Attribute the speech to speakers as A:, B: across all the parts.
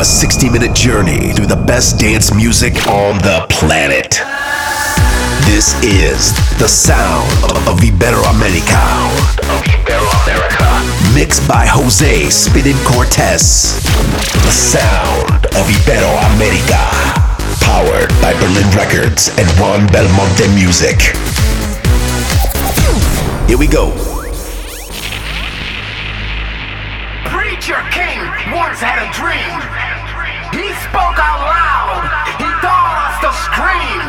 A: a 60 minute journey through the best dance music on the planet. This is the sound of Iberoamerica. Mixed by Jose Spinnin Cortez. The sound of Iberoamerica. Powered by Berlin Records and Juan Belmonte Music. Here we go.
B: Preacher King once had a dream. He spoke out loud. He taught us to scream.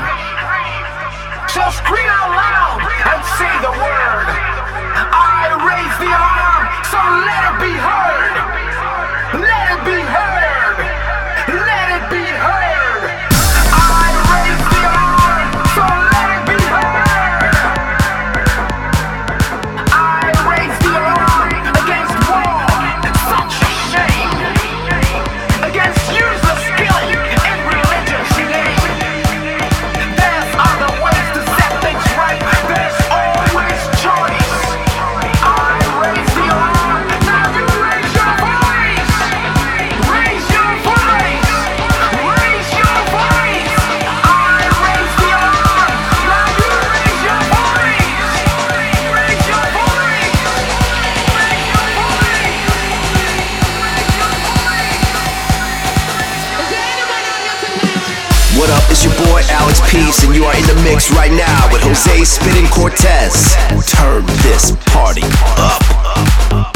B: So scream out loud and say the word. I raise the arm, so let
A: Peace, and you are in the mix right now with Jose Spinnin Cortez. Turn this party up.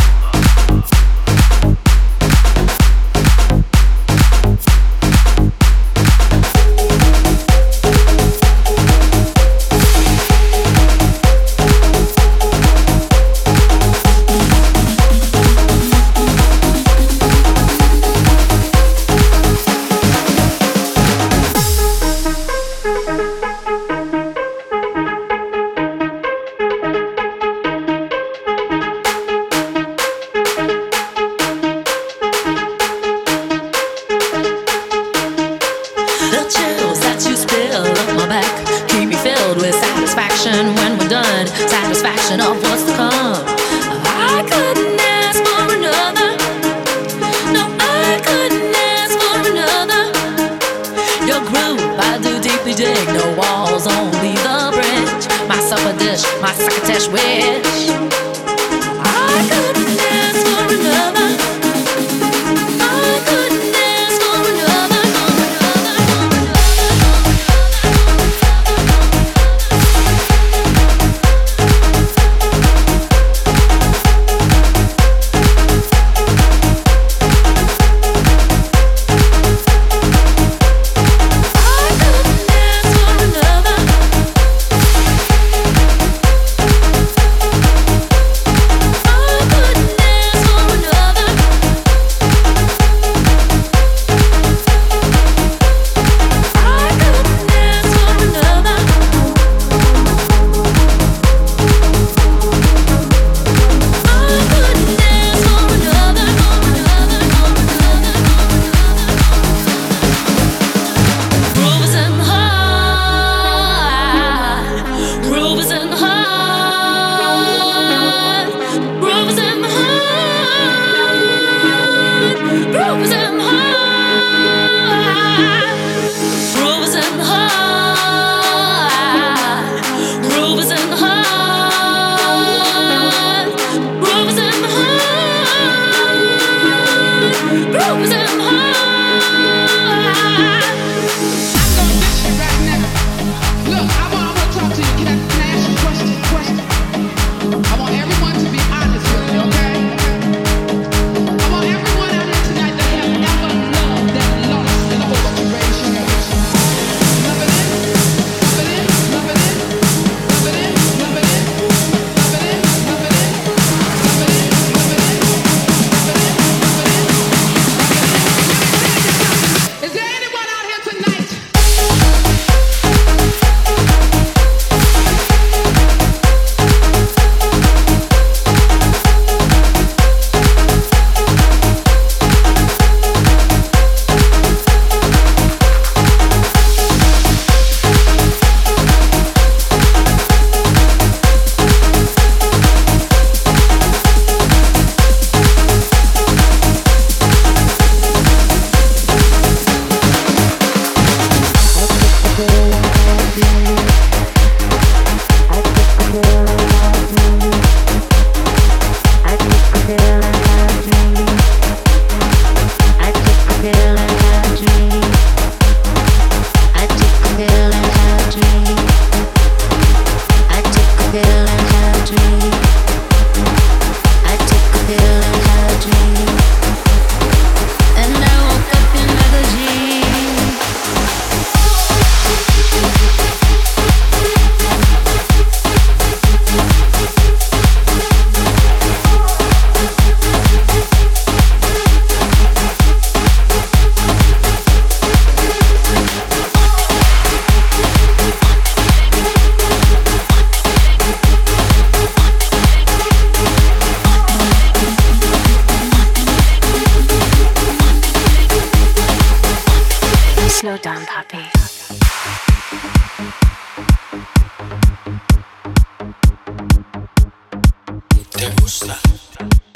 C: Me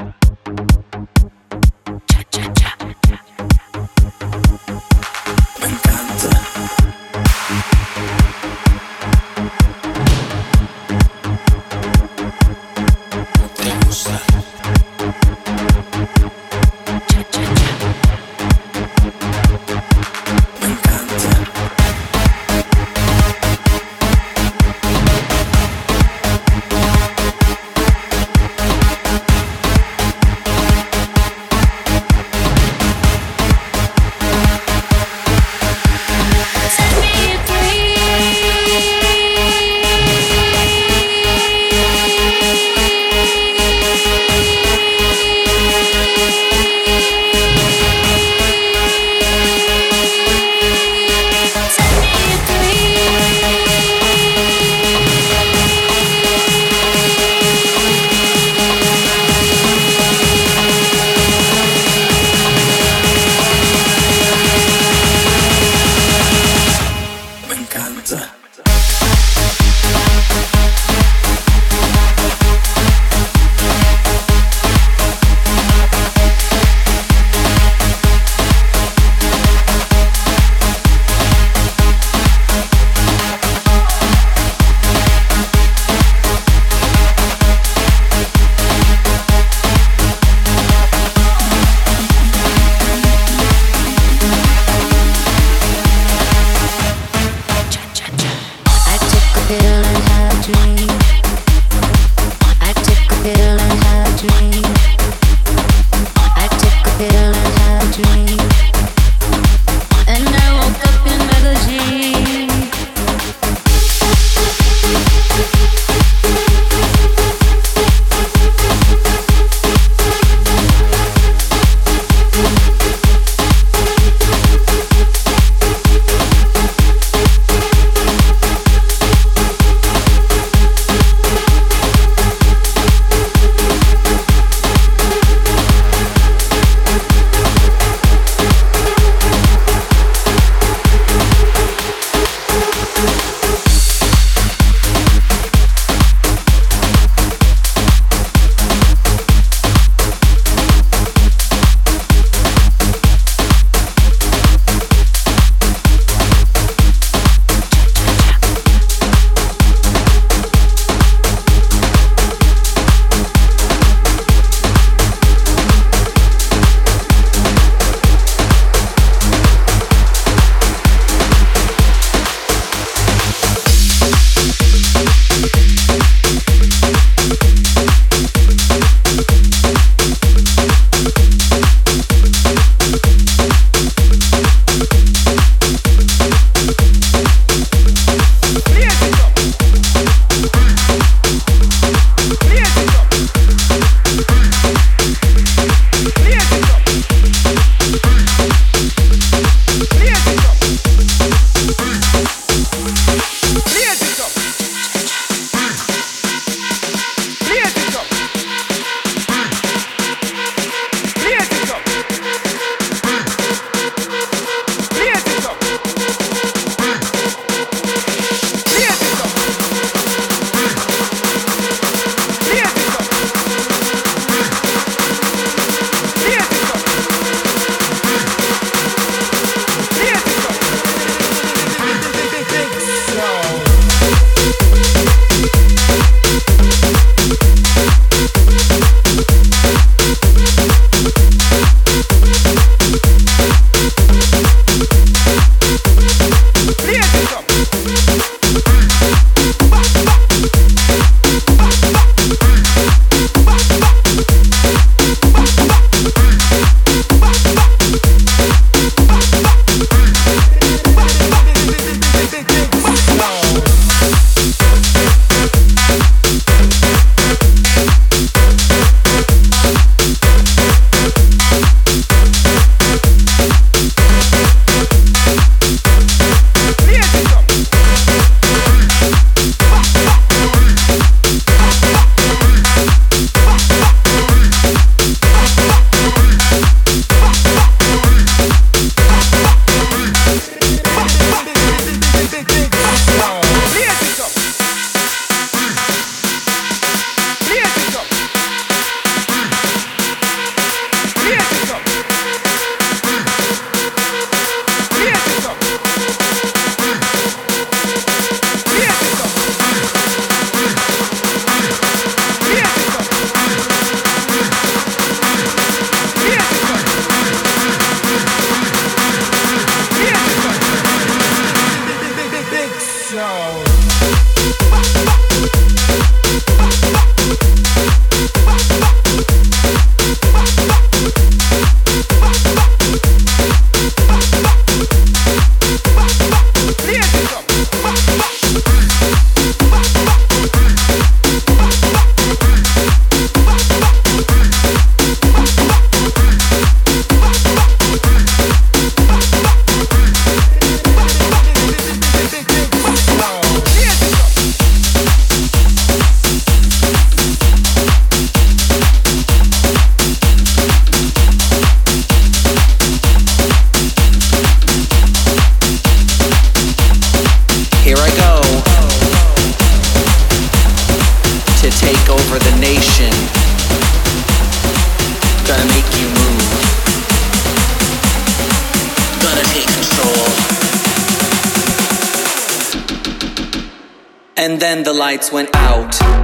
D: And then the lights went out.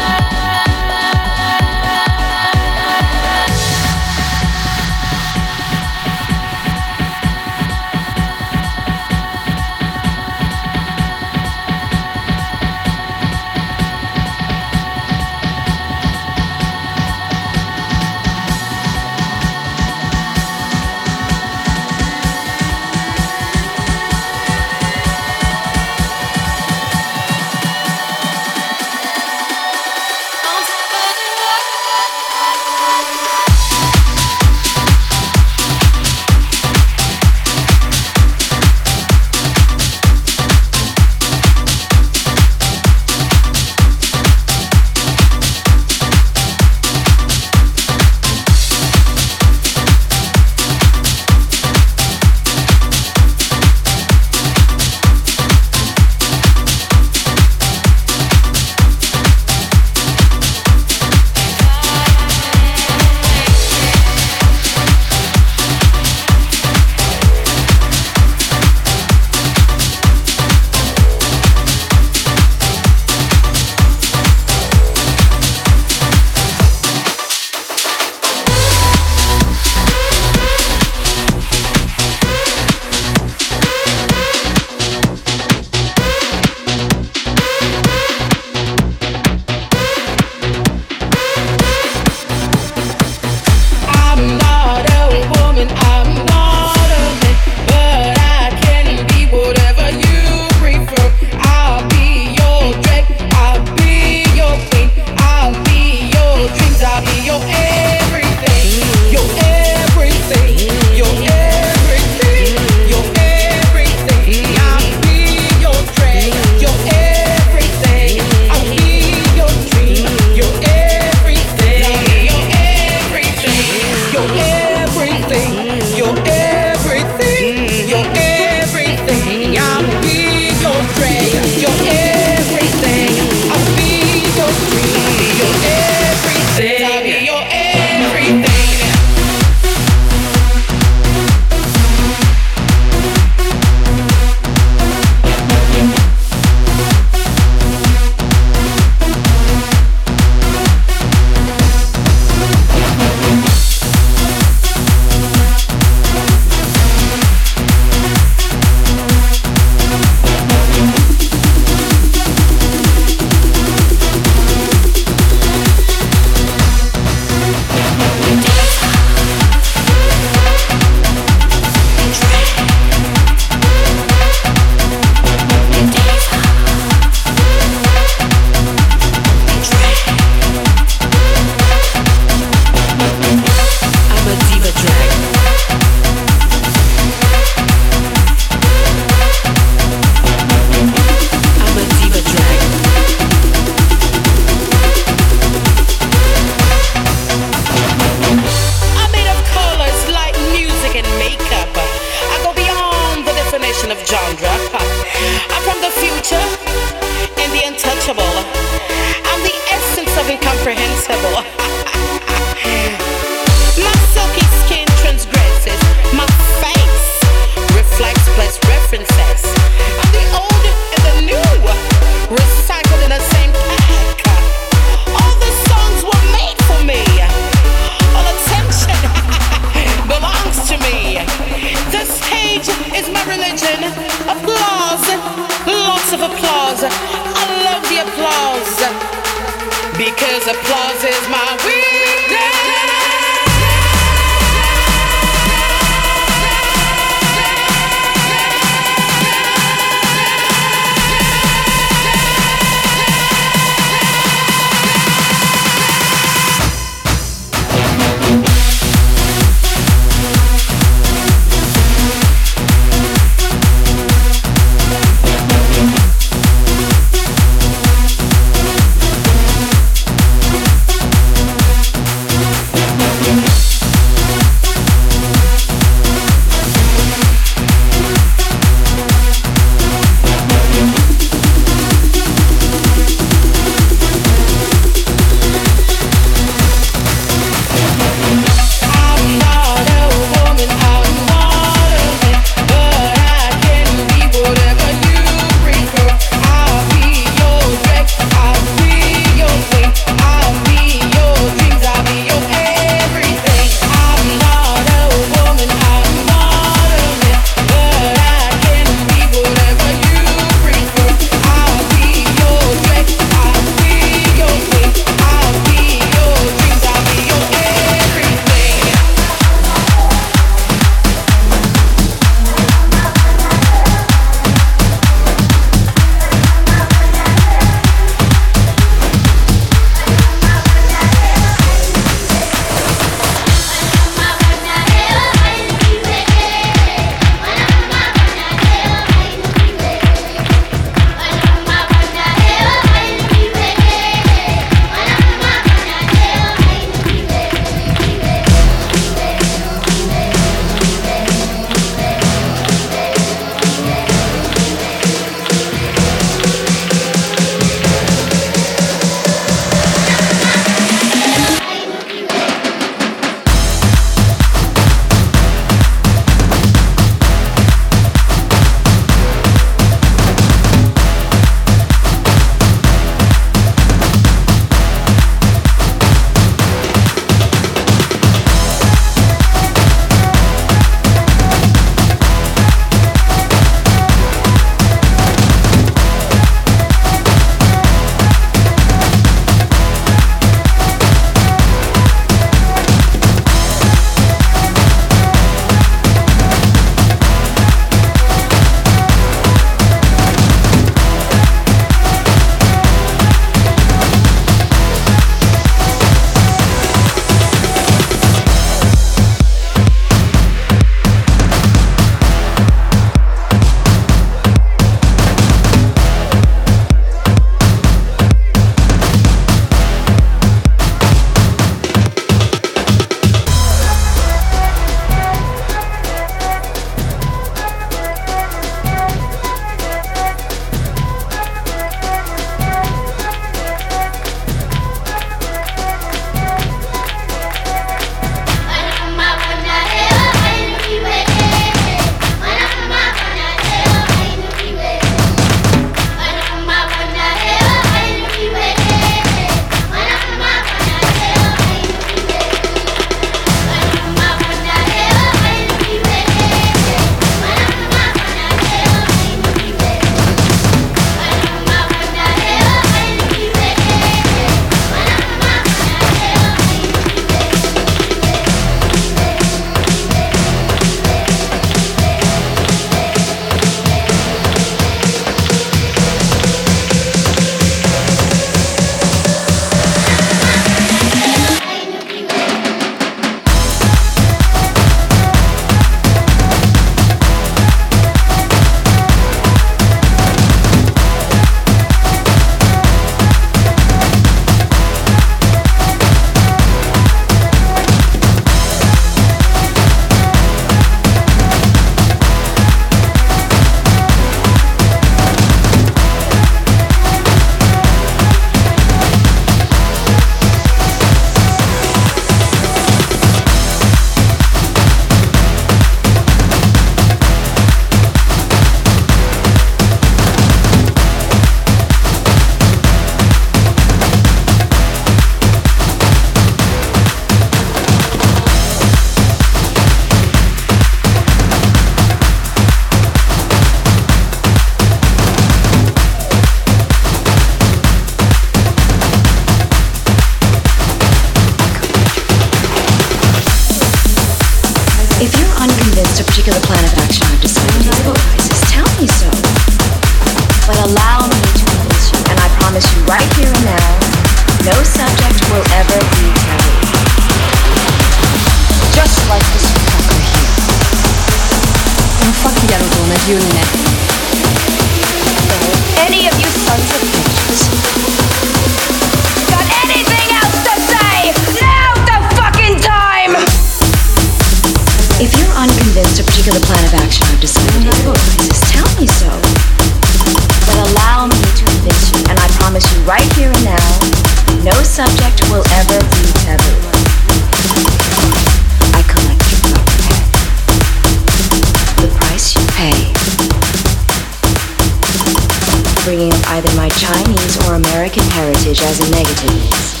E: American heritage as a negative is.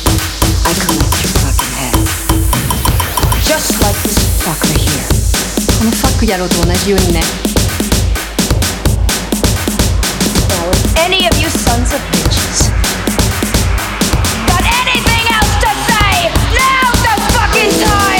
E: I come up your fucking head. Just like this fucker here.
F: このファック野郎と同じようにね。
G: Now, if any of you sons of bitches got anything else to say, now's the fucking time!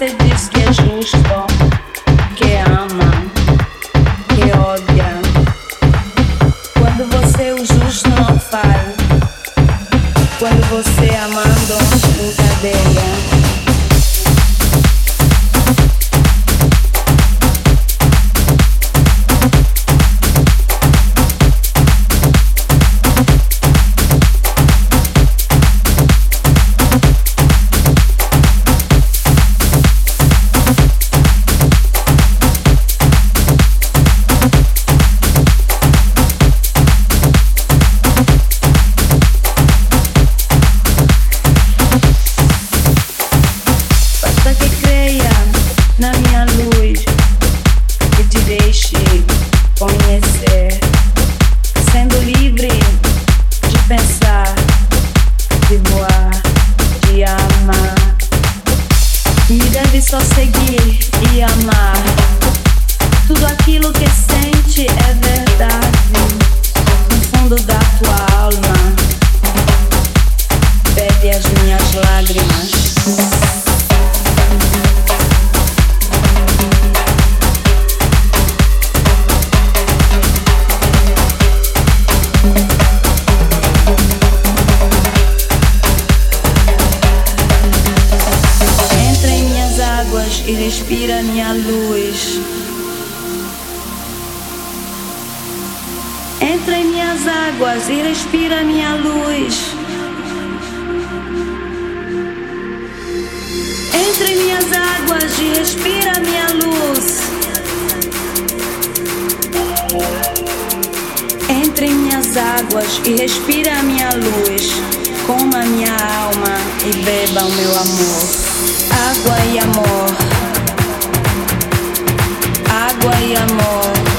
H: você diz que é justo. agua amor.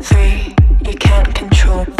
I: Three, you
J: can't control.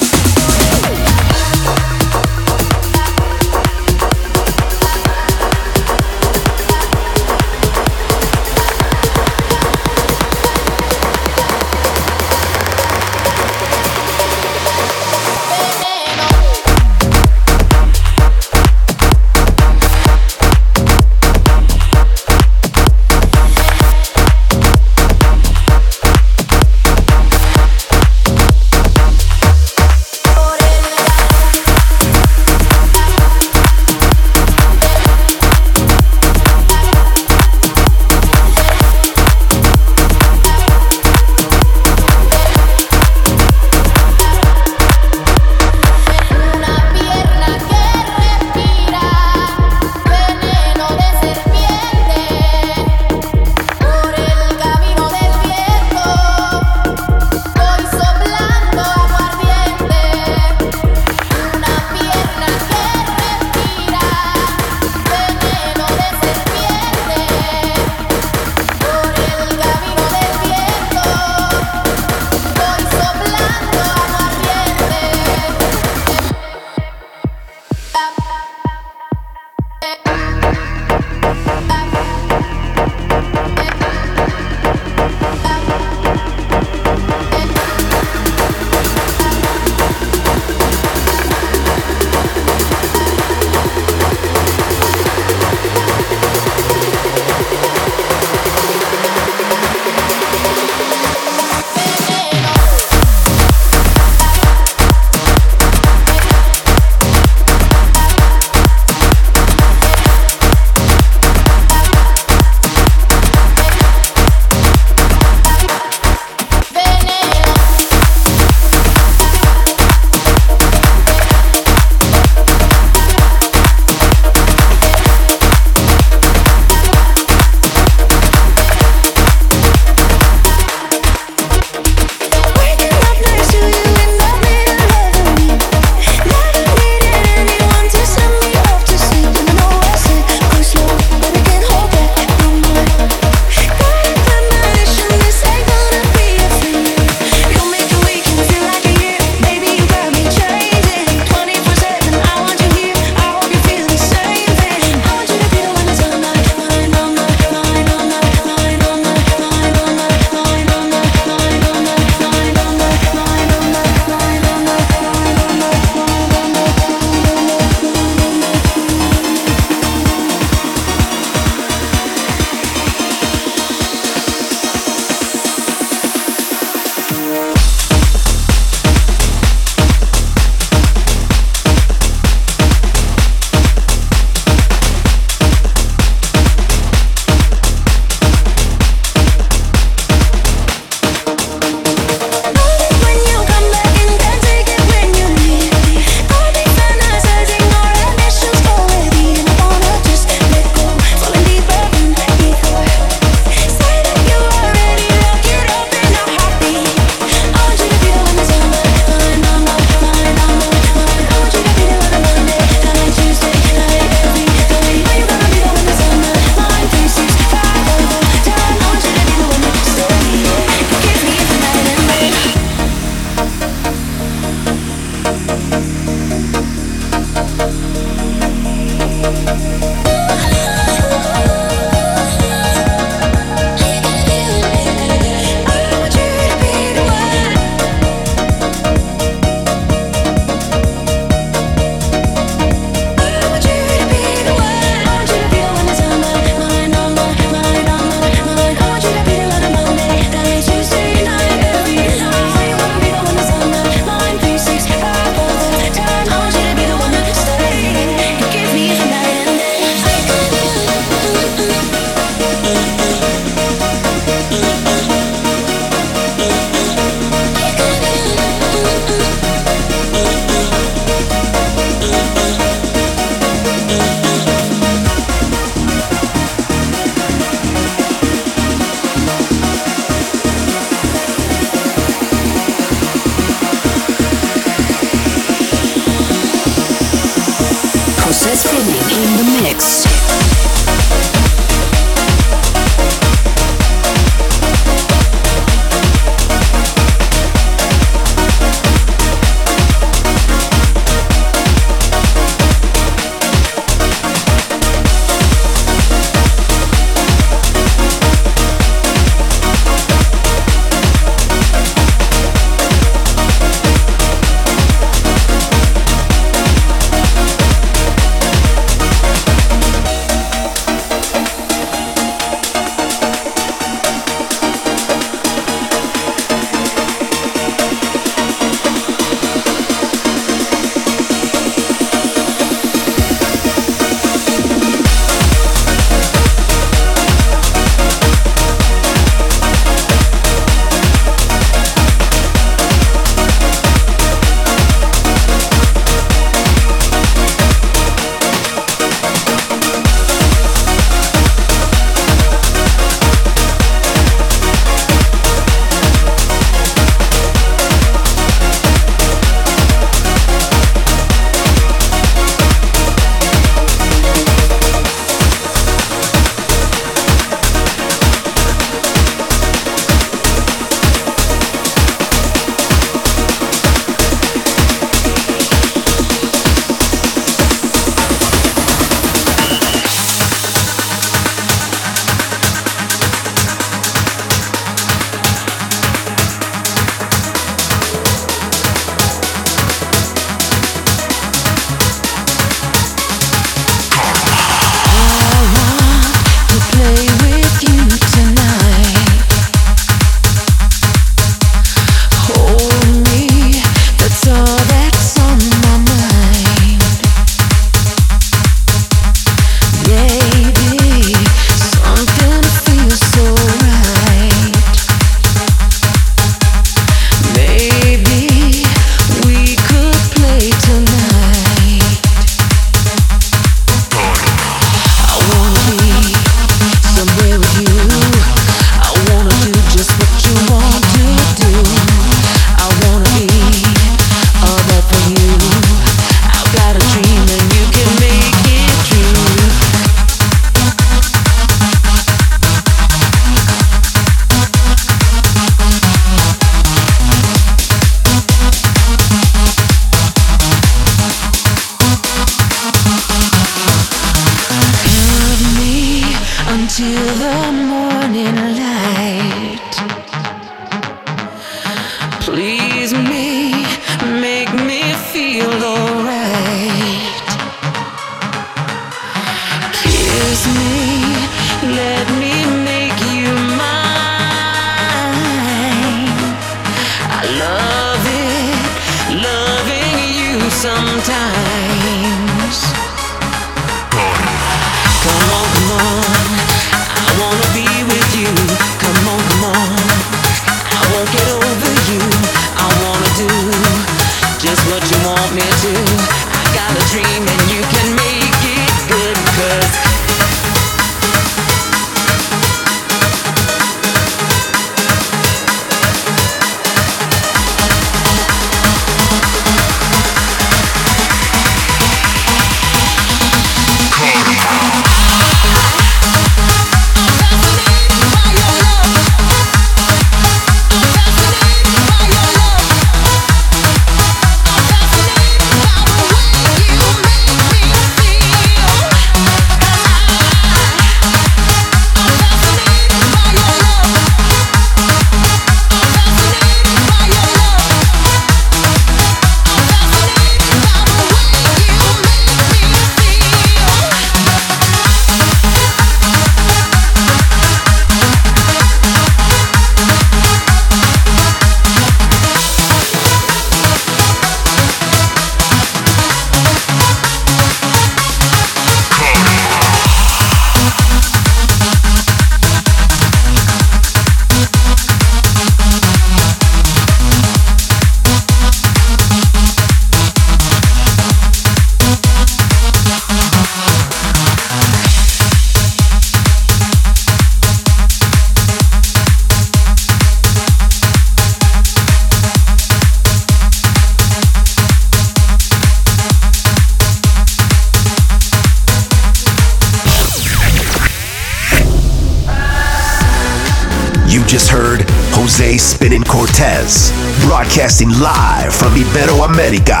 J: broadcasting live from Ibero America,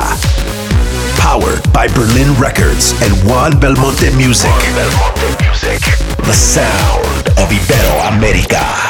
J: Powered by Berlin Records and Juan Belmonte Music. Juan Belmonte Music. The sound of Ibero America.